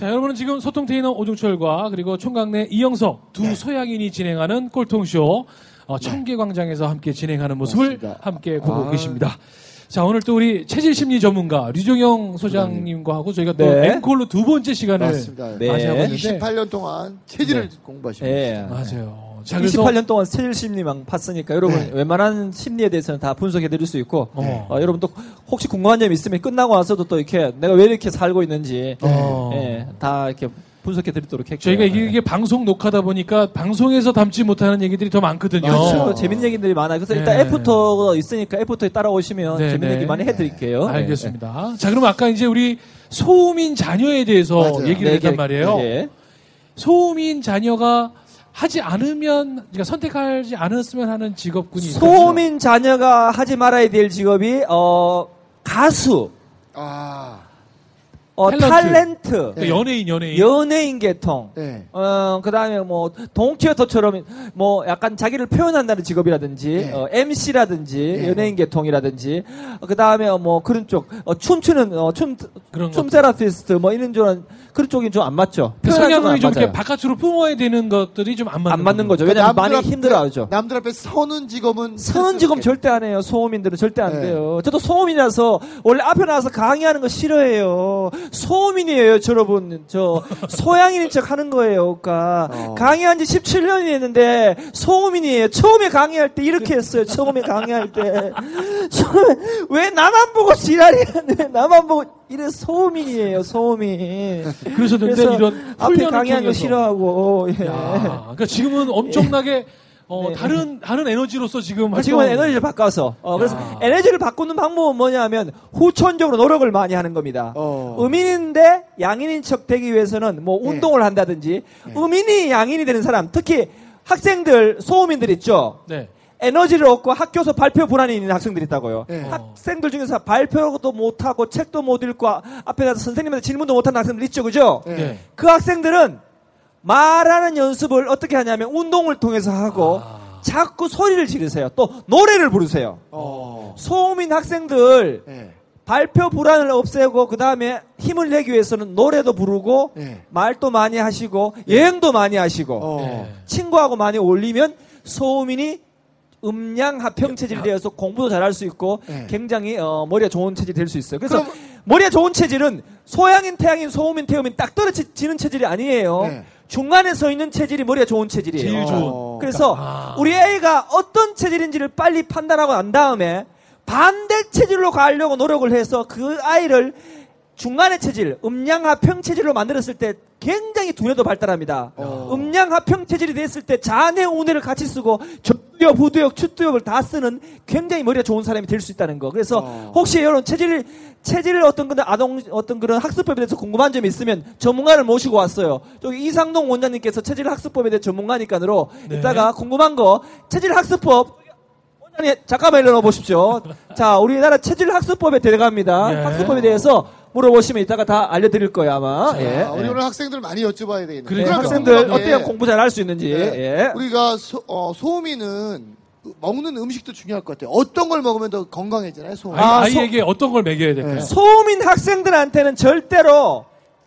자, 여러분은 지금 소통 테이너 오종철과 그리고 총각내 이영석 두 소양인이 진행하는 꼴통쇼 어, 청계광장에서 함께 진행하는 모습을 맞습니다. 함께 보고 아. 계십니다. 자, 오늘 또 우리 체질 심리 전문가 류종영 소장님과 하고 저희가 또 네. 앵콜로 두 번째 시간을 맞습니다. 네. 맞이 하고 있는데 28년 동안 체질을 공부하시고 예. 맞아요. 자, 그래서 28년 동안 체질 심리만 봤으니까 여러분 네. 웬만한 심리에 대해서는 다 분석해 드릴 수 있고 어. 어, 여러분 또 혹시 궁금한 점이 있으면 끝나고 와서도 또 이렇게 내가 왜 이렇게 살고 있는지 어. 예, 다 이렇게 분석해 드리도록 할게요. 저희가 이게, 이게 방송 녹화다 보니까 방송에서 담지 못하는 얘기들이 더 많거든요. 그렇죠. 재밌는 얘기들이 많아요. 그래서 일단 네. 애프터가 있으니까 애프터에 따라오시면 네, 재밌는 네. 얘기 많이 해드릴게요. 알겠습니다. 자, 그럼 아까 이제 우리 소음인 자녀에 대해서 맞아요. 얘기를 네, 했단 네, 말이에요. 네. 소음인 자녀가 하지 않으면, 그러니까 선택하지 않았으면 하는 직업군이. 소민 자녀가 하지 말아야 될 직업이 어 가수, 아, 어, 탤런트. 탤런트, 그러니까 연예인, 연예인. 연예인 계통. 네. 어, 그 다음에 뭐, 동티어터처럼 뭐, 약간 자기를 표현한다는 직업이라든지, 네. 어, MC라든지, 네. 연예인 계통이라든지, 그 다음에 뭐, 그런 쪽, 어, 춤추는, 어, 춤, 춤 것들. 세라피스트, 뭐, 이런 쪽, 그런 쪽이 좀 안 맞죠. 그안좀 이렇게. 바깥으로 뿜어야 되는 것들이 좀 안 맞는, 안 맞는 거죠. 왜냐면 남들 많이 앞에- 힘들어 하죠. 남들 앞에 서는 직업은 서는 직업 절대 안 해요. 소음인들은 절대 안 네. 돼요. 저도 소음이라서 원래 앞에 나와서 강의하는 거 싫어해요. 소음인이에요, 여러분. 저 소양인인 척 하는 거예요, 그러니까 어. 강의한 지 17년이 됐는데 소음인이에요. 처음에 강의할 때 이렇게 했어요. 처음에 강의할 때. 처음에 왜 나만 보고 지랄이야? 왜 나만 보고 이래 소음인이에요, 소음인. 그래서 근데 그래서 이런 앞에 훈련을 강의하는 거. 싫어하고. 예. 야, 그러니까 지금은 엄청나게 어, 네. 다른 다른 에너지로서 지금 지금은 활동- 에너지를 바꿔서 어, 그래서 야. 에너지를 바꾸는 방법은 뭐냐면 후천적으로 노력을 많이 하는 겁니다. 어. 음인인데 양인인 척 되기 위해서는 뭐 네. 운동을 한다든지 음인이 양인이 되는 사람 특히 학생들 소음인들 있죠. 네. 에너지를 얻고 학교에서 발표 불안이 있는 학생들이 있다고요. 네. 학생들 중에서 발표도 못하고 책도 못 읽고 아- 앞에 가서 선생님한테 질문도 못하는 학생들 있죠, 그죠? 네. 네. 그 학생들은 말하는 연습을 어떻게 하냐면 운동을 통해서 하고 아. 자꾸 소리를 지르세요. 또 노래를 부르세요. 어. 소음인 학생들 네. 발표 불안을 없애고 그 다음에 힘을 내기 위해서는 노래도 부르고 네. 말도 많이 하시고 여행도 많이 하시고 어. 네. 친구하고 많이 어울리면 소음인이 음양 합평 체질이 되어서 공부도 잘할 수 있고 네. 굉장히 어, 머리가 좋은 체질이 될 수 있어요. 그래서 그럼- 머리가 좋은 체질은 소양인, 태양인, 소음인, 태음인 딱 떨어지는 체질이 아니에요. 네. 중간에 서 있는 체질이 머리가 좋은 체질이에요. 제일 좋은. 어. 그래서 아. 우리 애가 어떤 체질인지를 빨리 판단하고 난 다음에 반대 체질로 가려고 노력을 해서 그 아이를 중간의 체질, 음양하평 체질로 만들었을 때 굉장히 두뇌도 발달합니다. 어. 음양하평 체질이 됐을 때 자뇌 우뇌를 같이 쓰고 전두엽, 부두엽, 추두엽을 다 쓰는 굉장히 머리가 좋은 사람이 될 수 있다는 거. 그래서 어. 혹시 여러분 체질 체질 어떤 그런 아동 어떤 그런 학습법에 대해서 궁금한 점이 있으면 전문가를 모시고 왔어요. 저기 이상동 원장님께서 체질 학습법에 대해 전문가니까로 네. 이따가 궁금한 거 체질 학습법 원장님 잠깐만 일어나 보십시오. 자, 우리나라 체질 학습법에 들어갑니다. 예. 학습법에 대해서 물어보시면 이따가 다 알려드릴 거예요 아마. 자, 예. 우리 예. 오늘 학생들 많이 여쭤봐야 되겠네요. 그래, 네, 그러니까 학생들 궁금한 게 어떻게 공부 잘 할 수 있는지. 네. 예. 우리가 소, 어, 소음이는 먹는 음식도 중요할 것 같아요. 어떤 걸 먹으면 더 건강해지나요, 소음? 아이, 아, 아이에게 어떤 걸 먹여야 될까요? 네. 소음인 학생들한테는 절대로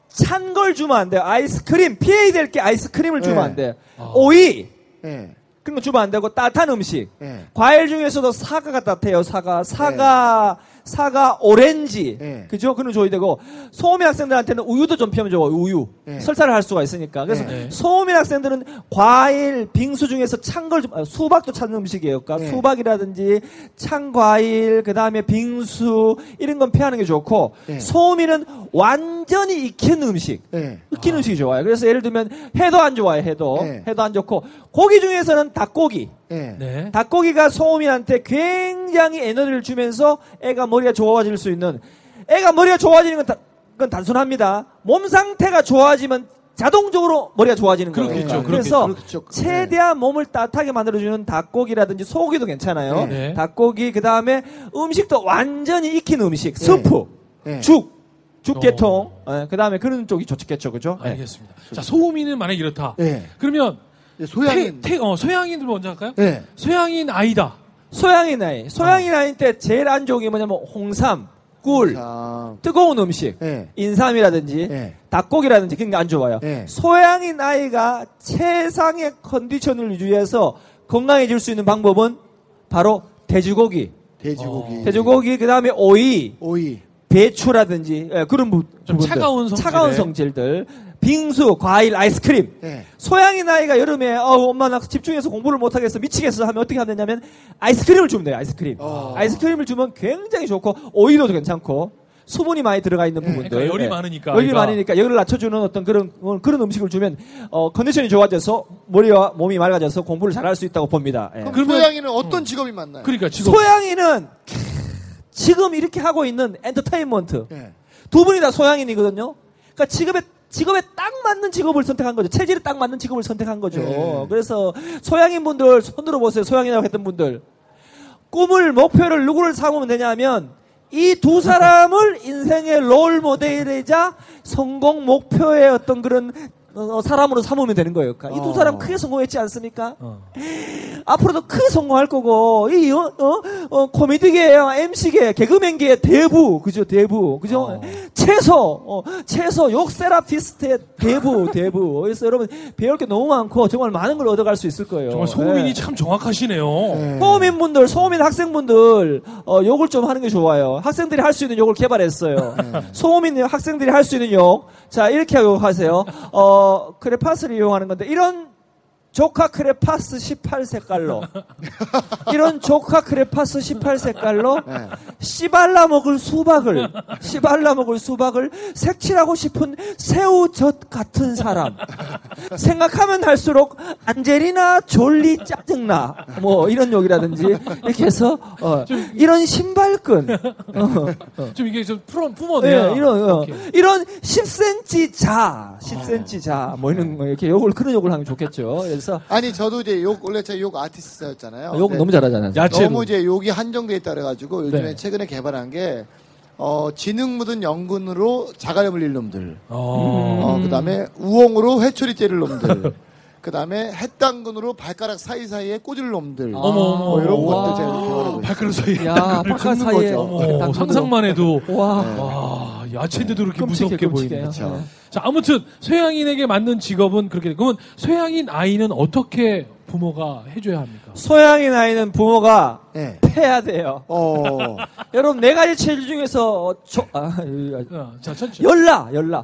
찬 걸 주면 안 돼요. 아이스크림 피해야 될게 아이스크림을 주면 네. 안 돼. 아. 오이 네. 그런 거 주면 안 되고 따뜻한 음식. 네. 과일 중에서도 사과가 따뜻해요. 사과, 사과, 사과, 오렌지, 네. 그죠? 그런 줘야 되고 소음인 학생들한테는 우유도 좀 피우면 좋아. 우유, 네. 설사를 할 수가 있으니까. 그래서 네. 소음인 학생들은 과일, 빙수 중에서 찬 걸 좀, 아, 수박도 찬 음식이에요. 그러니까 네. 수박이라든지 찬 과일, 그 다음에 빙수 이런 건 피하는 게 좋고 네. 소음인은 완전히 익힌 음식. 네. 익힌 음식이 좋아요. 그래서 예를 들면 해도 안 좋아해 해도 네. 해도 안 좋고 고기 중에서는 닭고기. 네. 네. 닭고기가 소음인한테 굉장히 에너지를 주면서 애가 머리가 좋아질 수 있는 애가 머리가 좋아지는 건, 다- 그건 단순합니다. 몸 상태가 좋아지면 자동적으로 머리가 좋아지는 거예요. 그렇겠죠, 그래서 그렇겠죠. 최대한 몸을 따뜻하게 만들어주는 닭고기라든지 소고기도 괜찮아요. 네. 닭고기 그 다음에 음식도 완전히 익힌 음식, 스프, 네. 죽, 죽계통. 어. 그 다음에 그런 쪽이 좋겠죠, 그죠? 네. 알겠습니다. 자, 소음인은 만약 이렇다. 네. 그러면 소양인. 태, 태, 어, 소양인들 먼저 할까요? 네. 소양인 아이다. 소양이 나이. 소양이 나이 때 제일 안 좋은 게 뭐냐면 홍삼, 꿀, 자, 뜨거운 음식, 네. 인삼이라든지 네. 닭고기라든지 그런 게 안 좋아요. 네. 소양인 아이가 최상의 컨디션을 유지해서 건강해질 수 있는 방법은 바로 돼지고기, 돼지고기. 돼지고기 그 다음에 오이, 오이. 배추라든지 예, 그런 부, 좀 부분들. 차가운 성질의. 차가운 성질들, 빙수, 과일, 아이스크림. 네. 소양인 아이가 여름에 어 엄마 나 집중해서 공부를 못 하겠어 미치겠어 하면 어떻게 하면 되냐면 아이스크림을 주면 돼요 아이스크림 어. 아이스크림을 주면 굉장히 좋고 오이도 괜찮고 수분이 많이 들어가 있는 부분들 그러니까 열이 예. 많으니까 열이 아이가. 많으니까 열을 낮춰주는 어떤 그런 어, 그런 음식을 주면 어 컨디션이 좋아져서 머리와 몸이 맑아져서 공부를 잘할 수 있다고 봅니다 예. 그럼 그러면- 소양이는 어떤 직업이 맞나요? 그러니까 지금 소양이는 지금 이렇게 하고 있는 엔터테인먼트 네. 두 분이 다 소양인이거든요. 그러니까 직업에 직업에 딱 맞는 직업을 선택한 거죠. 체질에 딱 맞는 직업을 선택한 거죠. 네. 그래서 소양인 분들 손들어 보세요. 소양이라고 했던 분들 꿈을 목표를 누구를 삼으면 되냐면 이 두 사람을 인생의 롤 모델이자 성공 목표의 어떤 그런 어, 사람으로 삼으면 되는 거예요. 그러니까 이두 어. 사람 크게 성공했지 않습니까? 어. 앞으로도 크게 성공할 거고 이 어, 어, 어, 코미디계, MC계, 개그맨계의 대부, 그죠 대부, 그죠 어. 최소, 어, 최소 욕 therapist의 대부, 대부. 그래서 여러분 배울 게 너무 많고 정말 많은 걸 얻어갈 수 있을 거예요. 정말 소음인이 네. 참 정확하시네요. 네. 소음인 분들, 소음인 학생분들 어, 욕을 좀 하는 게 좋아요. 학생들이 할 수 있는 욕을 개발했어요. 소음인 학생들이 할 수 있는 욕, 자 이렇게 욕하세요. 어, 크레파스를 이용하는 건데 이런 조카 크레파스 18색깔로. 이런 조카 크레파스 18색깔로 네. 씨발라 먹을 수박을 씨발라 먹을 수박을 색칠하고 싶은 새우젓 같은 사람. 생각하면 할수록 안젤리나 졸리 짜증나. 뭐 이런 욕이라든지 이렇게 해서 어, 이런 신발끈. 어, 좀 이게 좀 풀어 품어내야. 예, 이런 어. 이런 10cm 자 10cm 자뭐 이런 거 이렇게 욕을 그런 욕을 하면 좋겠죠 그래서 아니 저도 이제 욕 원래 제가 욕 아티스트였잖아요. 욕 근데 너무 잘하잖아요 야채로. 너무 이제 욕이 한정돼 있다 그래가지고 요즘에 네. 최근에 개발한 게 어, 지능 묻은 연근으로 자갈 물릴 놈들. 어. 어, 그다음에 우엉으로 회초리 때릴 놈들. 그다음에 햇당근으로 발가락 사이사이에 꽂을 놈들. 어머, 어머, 뭐 이런 와. 것들 제가 개발하고 있어요. 발가락 사이에 발가락 사이에 땅 상상만 해도 와 네. 와 야채인데도 그렇게 끔찍해, 무섭게 끔찍해요. 보이네. 그렇죠. 네. 자 아무튼 소양인에게 맞는 직업은 그렇게 돼. 그러면 소양인 아이는 어떻게 부모가 해줘야 합니까? 소양인 아이는 부모가 네. 패야 돼요 어. 여러분 네 가지 체질 중에서 어, 조, 아, 이- 어, 자 천천히. 열라 열라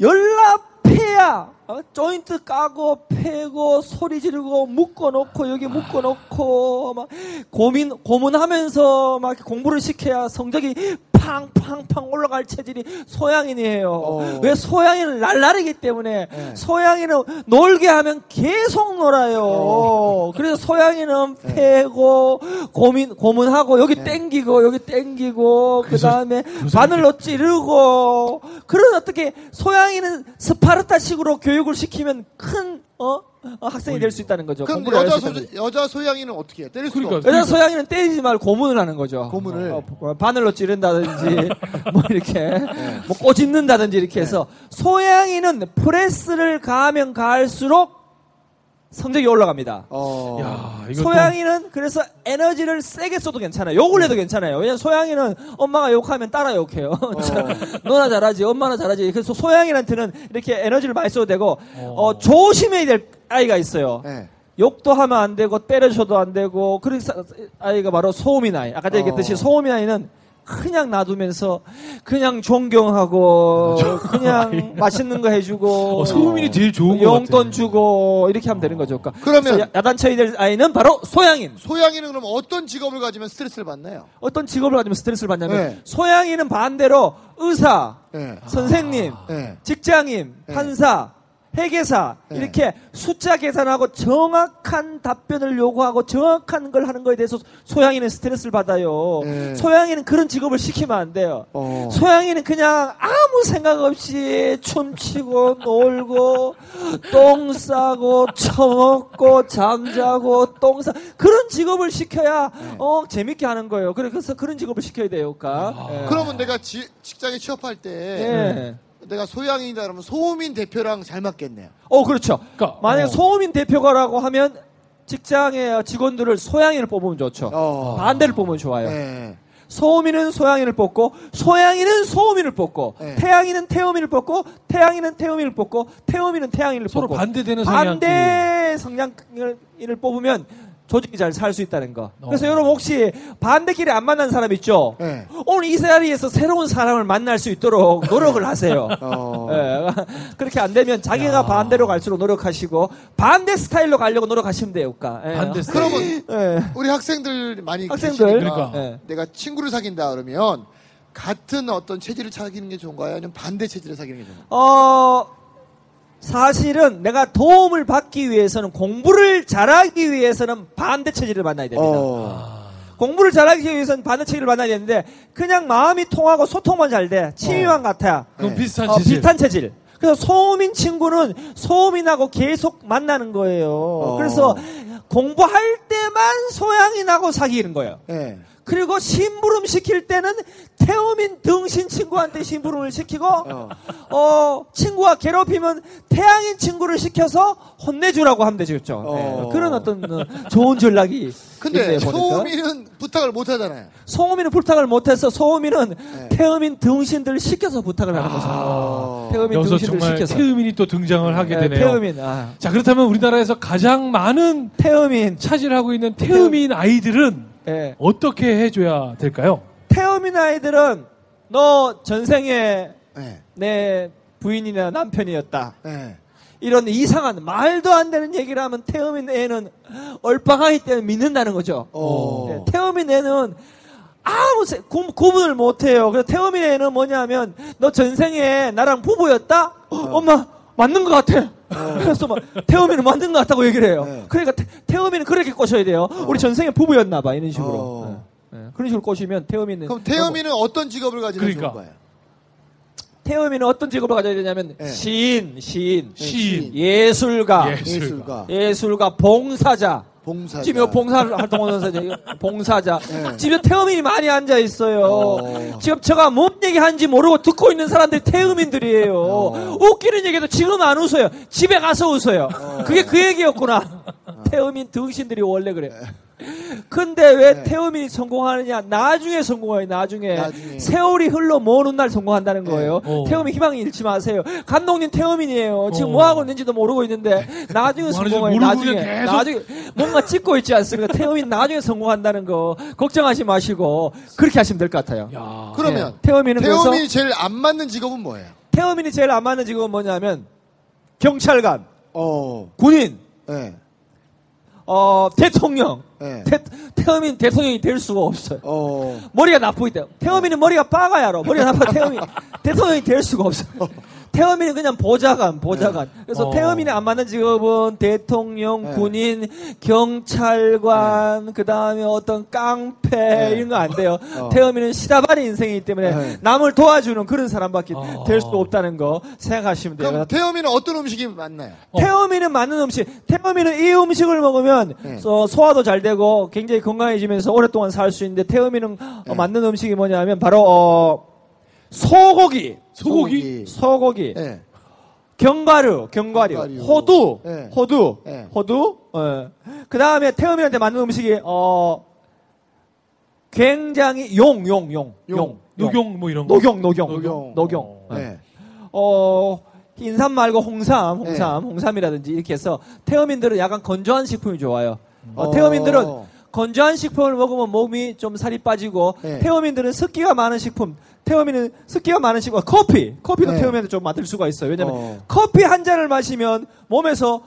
열라 패야 어? 조인트 까고 패고 소리 지르고 묶어놓고 여기 묶어놓고 막 고민 고문하면서 막 공부를 시켜야 성적이 팡팡팡 올라갈 체질이 소양인이에요. 어. 왜 소양인은 날라리기 때문에 네. 소양인은 놀게 하면 계속 놀아요. 어. 그래서 소양인은 네. 패고 고민 고문하고 여기 땡기고 여기 땡기고 그 다음에 바늘로 찌르고 그런 어떻게 소양이는 스파르타식으로 교육을 시키면 큰 어? 어, 학생이 될 수 있다는 거죠. 그럼 공부를 여자 소. 여자 소양이는 어떻게 해요? 때릴 수가 그러니까. 없어. 여자 소양이는 때리지 말고 고문을 하는 거죠. 고문을. 어, 어, 바늘로 찌른다든지 뭐 이렇게 뭐 꼬집는다든지 이렇게 해서 소양이는 프레스를 가하면 가할수록 성적이 올라갑니다. 어. 야 소양이는 그래서 에너지를 세게 써도 괜찮아요. 욕을 해도 괜찮아요. 왜냐면 소양이는 엄마가 욕하면 따라 욕해요. 너나 잘하지, 엄마나 잘하지. 그래서 소양이한테는 이렇게 에너지를 많이 써도 되고, 어, 조심해야 될 아이가 있어요. 네. 욕도 하면 안 되고, 때려줘도 안 되고, 그런 사- 아이가 바로 소음인 아이. 아까 제가 얘기했듯이 어. 소음인 아이는 그냥 놔두면서 그냥 존경하고 그냥 맛있는 거 해주고 어, 소음인이 제일 좋은 것 용돈. 주고 이렇게 하면 되는 거죠. 그러니까 그러면- 야- 야단쳐야 될 아이는 바로 소양인. 소양이는 그럼 어떤 직업을 가지면 스트레스를 받나요? 어떤 직업을 가지면 스트레스를 받냐면 네. 소양인은 반대로 의사, 네. 선생님, 네. 직장인, 네. 판사, 회계사 네. 이렇게 숫자 계산하고 정확한 답변을 요구하고 정확한 걸 하는 거에 대해서 소양이는 스트레스를 받아요. 네. 소양이는 그런 직업을 시키면 안 돼요. 어. 소양이는 그냥 아무 생각 없이 춤추고 놀고 똥 싸고 처먹고 잠자고 똥 싸 그런 직업을 시켜야 어 재밌게 하는 거예요. 그래서 그런 직업을 시켜야 돼요. 그러니까. 예. 그러면 내가 지- 직장에 취업할 때 예. 내가 소양이다 그러면 소음인 대표랑 잘 맞겠네요. 어 그렇죠. 그러니까, 만약에 어. 소음인 대표가라고 하면 직장의 직원들을 소양인을 뽑으면 좋죠. 어. 반대를 뽑으면 좋아요. 네. 소음인은 소양인을 뽑고 소양인은 소음인을 뽑고 네. 태양인은 태음인을 뽑고 태양인은 태음인을 뽑고 태음인은 태양인을 서로 뽑고 반대되는 성향. 반대 성향인을 뽑으면 조직이 잘 살 수 있다는 거. 그래서 어. 여러분 혹시 반대끼리 안 만난 사람 있죠? 네. 오늘 이 자리에서 새로운 사람을 만날 수 있도록 노력을 하세요. 어. 예, 그렇게 안 되면 자기가 반대로 갈수록 노력하시고 반대 스타일로 가려고 노력하시면 돼요. 그러니까. 예. 반대 스타일. 그러면 예. 우리 학생들 많이 학생들. 계시니까 그러니까. 예. 내가 친구를 사귄다 그러면 같은 어떤 체질을 사귀는 게 좋은가요? 아니면 반대 체질을 사귀는 게 좋은가요? 어, 사실은 내가 도움을 받기 위해서는 공부를 잘하기 위해서는 반대 체질을 만나야 됩니다. 어. 공부를 잘하기 위해서는 반대 체질을 만나야 되는데 그냥 마음이 통하고 소통만 잘 돼. 취미만 같아. 그럼 네. 비슷한 어, 체질. 비슷한 체질. 그래서 소음인 친구는 소음인하고 계속 만나는 거예요. 어. 그래서 공부할 때만 소양인하고 사귀는 거예요. 네. 그리고 심부름 시킬 때는 태음인 등신 친구한테 심부름을 시키고 어. 어 친구가 괴롭히면 태양인 친구를 시켜서 혼내주라고 하면 되죠. 그렇죠? 어. 네, 그런 어떤 어, 좋은 전략이 근데. 소음이는 부탁을 못 하잖아요. 소음이는 부탁을 못 해서 소음이는 네. 태음인 등신들을 시켜서 부탁을 하는 거죠. 어. 태음인 등신들 정말 시켜서. 태음인이 또 등장을 하게 네, 되네요. 태음인, 아, 자 그렇다면 우리나라에서 가장 많은 태음인, 차지하고 있는 태음인 아이들은 예. 어떻게 해줘야 될까요? 태음인 아이들은 너 전생에 네. 내 부인이나 남편이었다. 네. 이런 이상한 말도 안 되는 얘기를 하면 태음인 애는 얼빵하기 때문에 믿는다는 거죠. 어. 네, 태음인 애는 아무 세- 구, 구분을 못해요. 그래서 태음인 애는 뭐냐면 너 전생에 나랑 부부였다? 어, 엄마 맞는 것 같아. 그래서 막 태음이는 맞는 것 같다고 얘기를 해요. 네. 그러니까 태, 태음이는 그렇게 꼬셔야 돼요. 우리 전생에 부부였나 봐 이런 식으로. 어. 네. 네. 그런 식으로 꼬시면 태음이는 그럼 태음이는 어떤 직업을 가지면 그러니까. 좋은 거예요? 태음이는 어떤 직업을 가져야 되냐면 네. 시인, 시인, 시인. 예술가, 예. 예술가, 예술가, 봉사자. 봉사자. 요 봉사를 활동하는 사자, 봉사자. 네. 집에 태음인이 많이 앉아 있어요. 어. 지금 제가 뭔 얘기 하는지 모르고 듣고 있는 사람들이 태음인들이에요. 어. 웃기는 얘기도 지금 안 웃어요. 집에 가서 웃어요. 그게 그 얘기였구나. 태음인 등신들이 원래 그래. 근데 왜 네. 태음인이 성공하느냐? 나중에 성공해요, 나중에. 나중에. 세월이 흘러 먼날 성공한다는 네. 거예요. 어. 태음인 희망 잃지 마세요. 감독님 태음인이에요. 지금 어. 뭐 하고 있는지도 모르고 있는데 나중에 뭐 성공해요. 나중에 계속- 나중에 뭔가 찍고 있지 않습니까? 태음인 나중에 성공한다는 거 걱정하지 마시고 그렇게 하시면 될 것 같아요. 야. 그러면 네. 태음인은 그래서 태음이 제일 안 맞는 직업은 뭐예요? 태음인이 제일 안 맞는 직업은 뭐냐면 경찰관, 어. 군인, 네. 어, 대통령. 네. 태, 태음인 대통령이 될 수가 없어요. 어. 머리가 나쁘기 때문에. 태음인은 머리가 빠가야 알아. 머리가 나빠 태음인. 대통령이 될 수가 없어요. 태음인은 그냥 보좌관, 보좌관. 그래서 어. 태음인이 안 맞는 직업은 대통령, 네. 군인, 경찰관, 그 다음에 어떤 깡패, 네. 이런 거 안 돼요. 어. 태음인은 시다바리 인생이기 때문에 네. 남을 도와주는 그런 사람밖에 어. 될수 없다는 거 생각하시면 돼요. 그럼 태음이는 어떤 음식이 맞나요? 어. 태어미는 맞는 음식. 태어미는 이 음식을 먹으면 네. 어, 소화도 잘 되고 굉장히 건강해지면서 오랫동안 살 수 있는데 네. 맞는 음식이 뭐냐면 바로 어, 소고기, 소고기? 소고기, 네. 견과류, 견과류, 견과류. 호두, 네. 호두, 네. 호두. 그 다음에 태어미한테 맞는 음식이 어 굉장히 용, 용, 용, 용. 용, 녹용 뭐 이런 거. 녹용, 녹용, 녹용. 녹용. 네. 어, 인삼 말고 홍삼, 홍삼, 홍삼이라든지 이렇게 해서 태어민들은 약간 건조한 식품이 좋아요. 어, 어. 태어민들은 건조한 식품을 먹으면 몸이 좀 살이 빠지고 네. 태어민들은 습기가 많은 식품 태어민은 습기가 많은 식품 커피 커피도 네. 태어민을 좀 만들 수가 있어요 왜냐면 어. 커피 한 잔을 마시면 몸에서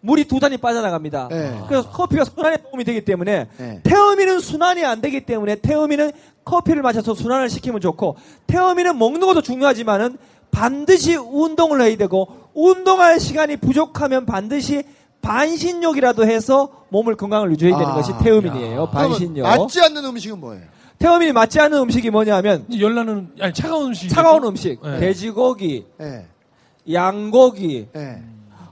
물이 두 단이 빠져나갑니다 네. 그래서 커피가 순환에 도움이 되기 때문에 네. 태어민은 순환이 안 되기 때문에 태어민은 커피를 마셔서 순환을 시키면 좋고 태어민은 먹는 것도 중요하지만은 반드시 운동을 해야 되고 운동할 시간이 부족하면 반드시 반신욕이라도 해서 몸을 건강을 유지해야 되는 아, 것이. 그러면 반신욕. 맞지 않는 음식은 뭐예요? 태어민이 맞지 않는 음식이 뭐냐면 열나는 아니 차가운 음식. 차가운 음식, 네. 돼지고기, 예, 양고기, 예,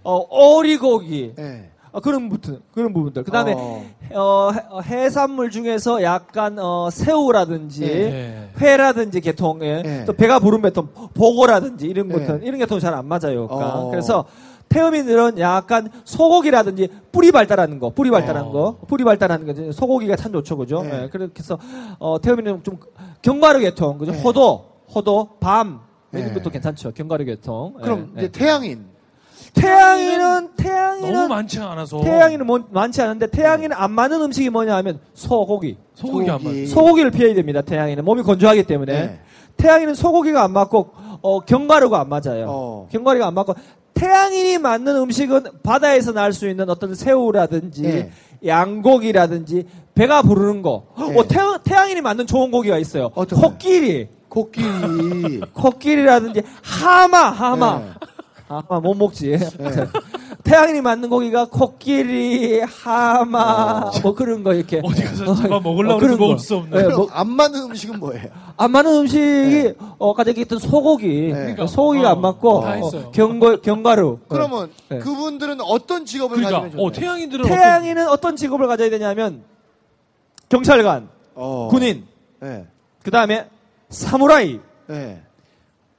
어, 오리고기 예. 어, 그런 부분 그런 부분들. 그다음에 어. 어, 해- 어, 해산물 중에서 약간 어, 새우라든지 네. 회라든지 계통에 네. 또 배가 부른 계통 보고라든지 이런 네. 것들 이런 계통 잘 안 맞아요. 그러니까. 어. 그래서 태어민들은 약간 소고기라든지 뿌리 발달하는 거, 뿌리 발달하는 어. 거, 뿌리 발달하는 거 소고기가 참 좋죠, 그죠? 네. 예, 그래서 어, 태어민은 좀 견과류 계통, 그죠? 네. 호도, 호도, 밤 이런 네. 것도 괜찮죠, 견과류 계통. 그럼 예, 이제 예. 태양인. 태양이는 너무 태양이는 많지 않아서. 태양이는 뭐- 많지 않은데 태양이는 안 맞는 음식이 뭐냐 하면 소고기. 소고기 안 맞. 소고기를 피해야 됩니다. 태양이는 몸이 건조하기 때문에 네. 태양이는 소고기가 안 맞고 어, 견과류가 안 맞아요. 어. 견과류가 안 맞고 태양인이 맞는 음식은 바다에서 날 수 있는 어떤 새우라든지 네. 양고기라든지 배가 부르는 거. 네. 어, 태양, 태양인이 맞는 좋은 고기가 있어요. 코끼리, 코끼리. 코끼리라든지 하마, 하마. 네. 하마 못 먹지. 태양인이 맞는 고기가 코끼리, 하마, 뭐 그런 거 이렇게. 어디 가서 잡아 어, 먹으려고 그런 먹을 거. 수 없는. 네, 그럼 뭐- 안 맞는 음식은 뭐예요? 안 맞는 음식이 어 가장 있던 소고기, 그러니까. 소고기가 어, 안 맞고 다 어. 견과 견과류. 그러면 네. 그분들은 어떤 직업을 그러니까 가지면 좋나요? 어, 태양인들은 태양이는 어떤 직업을 가져야 되냐면 경찰관, 어. 군인, 네. 그 다음에 사무라이, 네.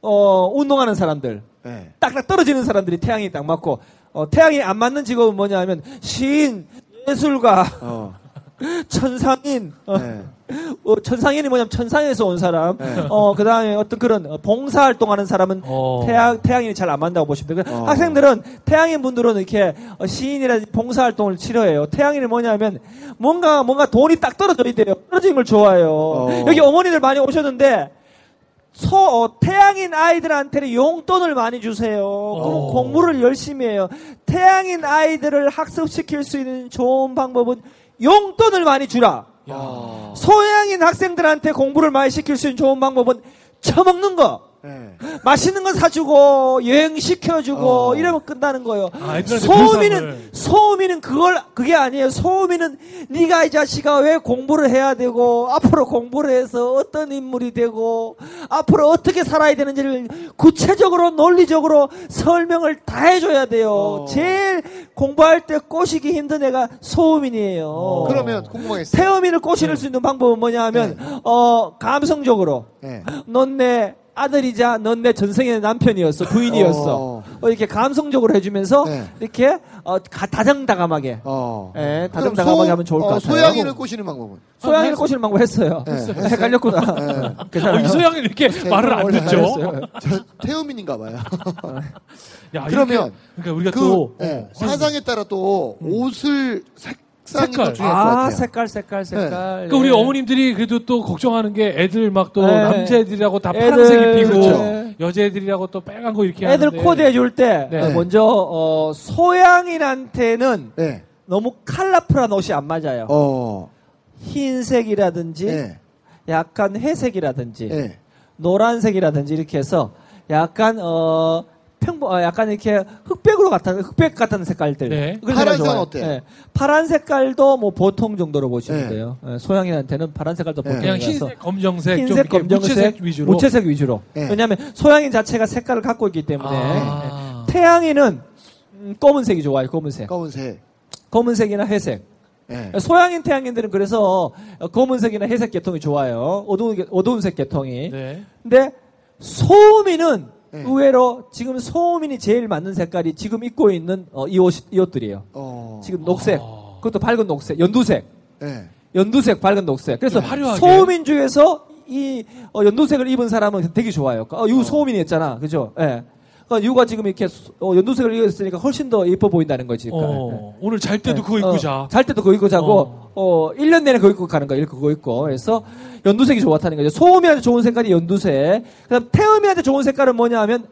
어 운동하는 사람들, 네. 딱딱 떨어지는 사람들이 태양이 딱 맞고 어, 태양이 안 맞는 직업은 뭐냐면 시인, 예술가, 어. 천상인. 어, 네. 어, 천상인이 뭐냐면 천상에서 온 사람. 네. 어, 그 다음에 어떤 그런 어, 봉사활동하는 사람은 어. 태양, 태양인이 잘안 맞는다고 보시면 돼요. 어. 학생들은 태양인 분들은 이렇게 어, 시인이라든지 봉사활동을 치료해요. 태양인이 뭐냐면 뭔가, 뭔가 돈이 딱 떨어져야 돼요. 떨어지는 걸 좋아해요. 어. 여기 어머니들 많이 오셨는데 소, 어, 태양인 아이들한테는 용돈을 많이 주세요. 그럼 어. 공부를 열심히 해요. 태양인 아이들을 학습시킬 수 있는 좋은 방법은 용돈을 많이 주라. 어. 소양인 학생들한테 공부를 많이 시킬 수 있는 좋은 방법은 처먹는 거. 네. 맛있는 거 사주고 여행 시켜주고 어. 이러면 끝나는 거예요. 아이들한테 소음이는 보상을. 소음이는 그걸 그게 아니에요. 소음이는 네가 이 자식아 왜 공부를 해야 되고 앞으로 공부를 해서 어떤 인물이 되고 앞으로 어떻게 살아야 되는지를 구체적으로 논리적으로 설명을 다 해줘야 돼요. 어. 제일 공부할 때 꼬시기 힘든 애가 소음인이에요. 어. 그러면 궁금하겠어요. 태음인을 꼬실 수 있는 방법은 뭐냐하면 어 감성적으로 네. 넌내 아들이자 넌 내 전생의 남편이었어 부인이었어 어. 어, 이렇게 감성적으로 해주면서 네. 이렇게 어, 가- 다정다감하게 어. 예, 다정다감하게 소- 하면 좋을 것 어, 같아요. 소양이를 꼬시는 방법은? 소양이를 꼬시는 방법 했어요. 네, 했어요. 헷갈렸구나. 네. 어, 괜찮아요. 이소양이 이렇게 말을 안 듣죠. 태음인인가 봐요. 야, 그러면 이렇게, 그러니까 우리가 그또 예, 사상에 따라 또 옷을 색상이 색깔. 아 같아요. 색깔 색깔 색깔. 그러니까 우리 어머님들이 그래도 또 걱정하는 게 애들 막또 네. 남자애들이라고 다 애들, 파란색 입히고 그렇죠. 여자애들이라고 또 빨간 거 이렇게 애들 하는데 코디 해줄 때 네. 먼저 어, 소양인한테는 네. 너무 컬러풀한 옷이 안 맞아요. 어. 흰색이라든지 네. 약간 회색이라든지 네. 노란색이라든지 이렇게 해서 약간 어 평범 어, 약간 이렇게 흑백으로 같은 흑백 같은 색깔들. 네. 그런 파란 색깔 좋아요. 색은 어때요? 예. 파란 색깔도 뭐 보통 정도로 보시면 네. 돼요. 예, 소양인한테는 파란 색깔도 네. 그냥 보통이라서 흰색, 검정색, 좀 흰색, 검정색, 무채색 위주로. 무채색 위주로. 네. 왜냐하면 소양인 자체가 색깔을 갖고 있기 때문에 아. 태양인은 음, 검은색이 좋아요. 검은색. 검은색. 검은색이나 회색. 네. 소양인 태양인들은 그래서 어, 검은색이나 회색 계통이 좋아요. 어두운 게- 어두운 색 계통이. 네. 근데 소음인은 네. 의외로 지금 소음인이 제일 맞는 색깔이 지금 입고 있는 어, 이 옷, 이 옷들이에요. 어. 지금 녹색, 아. 그것도 밝은 녹색, 연두색, 네. 연두색, 밝은 녹색. 그래서 좀 화려하게. 소음인 중에서 이 어, 연두색을 입은 사람은 되게 좋아요. 어, 이거 소음인이 했잖아, 그죠? 예. 그러니까 유가 지금 이렇게 수- 어, 연두색을 입었으니까 훨씬 더 예뻐 보인다는 거지. 그러니까. 어, 오늘 잘 때도 네. 그거 입고 어, 자. 잘 때도 그거 입고 자고, 어, 1년 내내 그거 입고 가는 거야. 그거 입고. 그래서 연두색이 좋았다는 거죠. 소음이한테 좋은 색깔이 연두색. 그 다음 태음이한테 좋은 색깔은 뭐냐 하면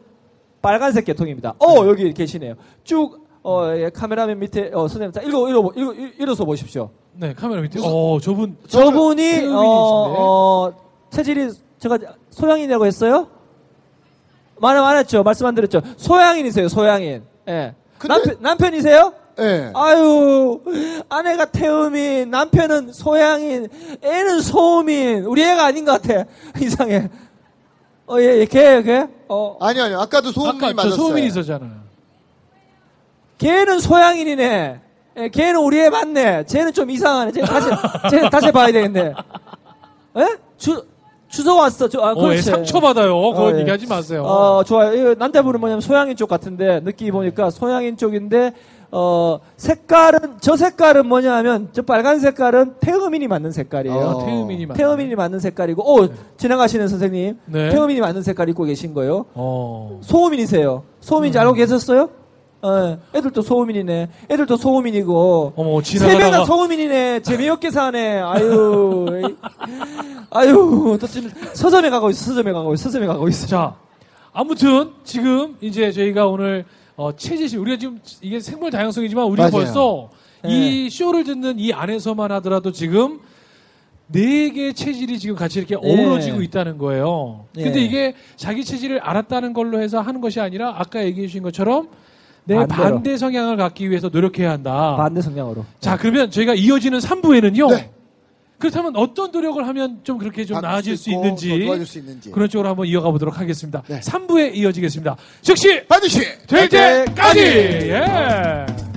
빨간색 계통입니다. 어, 여기 계시네요. 쭉, 어, 예, 카메라맨 밑에, 어, 선생님, 자, 읽어, 읽어, 읽어, 읽어서 보십시오. 네, 카메라 밑에. 어, 저분. 저분이. 어, 어, 체질이, 제가 소양인이라고 했어요? 말, 말했죠. 말씀 안 드렸죠. 소양인이세요, 소양인. 예. 근데- 남편, 남편이세요? 예. 아유, 아내가 태음인, 남편은 소양인, 애는 소음인, 우리 애가 아닌 것 같아. 이상해. 어, 예, 예, 걔, 걔? 어, 아니요, 아니요. 아까도 소음이 아까 저 맞았어요. 소음인 있었잖아요. 걔는 소양인이네. 예, 걔는 우리 애 맞네. 쟤는 좀 이상하네. 쟤 다시, 쟤 다시 봐야 되겠네. 예? 주, 주소 왔어. 저, 아, 어, 그렇지. 예, 상처받아요. 그거 어, 예. 얘기하지 마세요. 어, 좋아요. 이거 남자분은 뭐냐면 소양인 쪽 같은데, 느낌이 보니까 소양인 쪽인데, 어, 색깔은, 저 색깔은 뭐냐 하면, 저 빨간 색깔은 태음인이 맞는 색깔이에요. 어. 태음인이 맞 태음인이 맞는 색깔이고, 오, 지나가시는 선생님. 네. 태음인이 맞는 색깔 입고 계신 거예요. 어. 소음인이세요. 소음인지 알고 계셨어요? 어, 애들도 소음인이네. 애들도 소음인이고. 어머, 세명다 지나가다가. 소음인이네. 재미없게 사네. 아유. 아유. 또 지금 서점에 가고 있어. 서점에 가고 있어. 서점에 가고 있어. 자, 아무튼 지금 이제 저희가 오늘 어, 체제시 우리가 지금 이게 생물 다양성이지만 우리가 맞아요. 벌써 네. 이 쇼를 듣는 이 안에서만 하더라도 지금 네 개의 체질이 지금 같이 이렇게 네. 어우러지고 있다는 거예요. 네. 근데 이게 자기 체질을 알았다는 걸로 해서 하는 것이 아니라 아까 얘기해 주신 것처럼 내 반대로. 반대 성향을 갖기 위해서 노력해야 한다. 반대 성향으로. 자, 그러면 저희가 이어지는 3부에는요. 네. 그렇다면 어떤 노력을 하면 좀 그렇게 좀 나아질 수수 있고 있는지 더 도와줄 수 있는지. 그런 쪽으로 한번 이어가 보도록 하겠습니다. 네. 3부에 이어지겠습니다. 즉시 반드시 될될 때까지! 예!